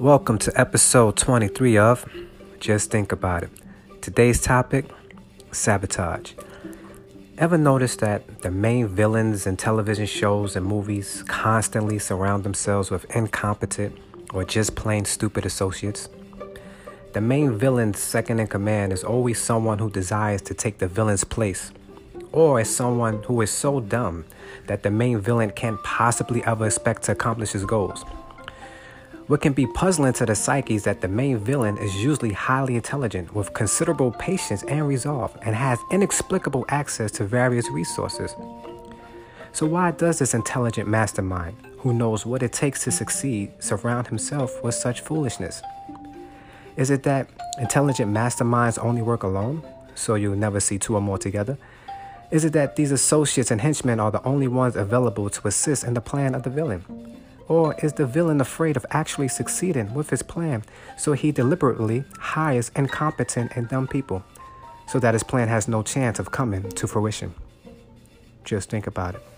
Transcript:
Welcome to episode 23 of Just Think About It. Today's topic sabotage. Ever notice that the main villains in television shows and movies constantly surround themselves with incompetent or just plain stupid associates? The main villain's second in command is always someone who desires to take the villain's place, or is someone who is so dumb that the main villain can't possibly ever expect to accomplish his goals. What can be puzzling to the psyche is that the main villain is usually highly intelligent, with considerable patience and resolve, and has inexplicable access to various resources. So, why does this intelligent mastermind, who knows what it takes to succeed, surround himself with such foolishness? Is it that intelligent masterminds only work alone, so you'll never see two or more together? Is it that these associates and henchmen are the only ones available to assist in the plan of the villain? Or is the villain afraid of actually succeeding with his plan, so he deliberately hires incompetent and dumb people, so that his plan has no chance of coming to fruition? Just think about it.